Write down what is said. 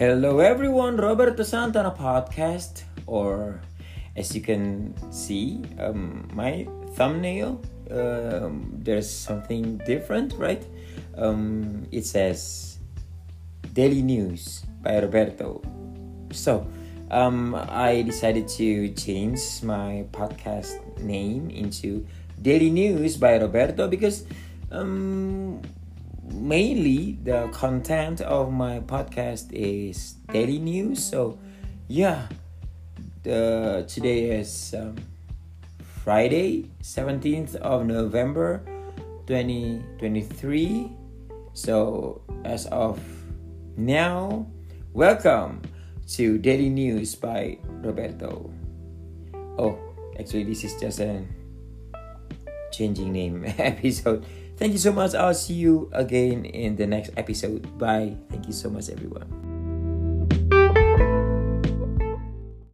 Hello, everyone. Roberto Santana podcast, or as you can see, um, my thumbnail. Um, there's something different, right? Um, it says Daily News by Roberto. So, um, I decided to change my podcast name into Daily News by Roberto because um, mainly the content of my podcast is daily news. So, yeah, the today is um, Friday, seventeenth of November, twenty twenty three. So, as of now, welcome to Daily News by Roberto. Oh, actually, this is just a changing name episode. Thank you so much. I'll see you again in the next episode. Bye. Thank you so much, everyone.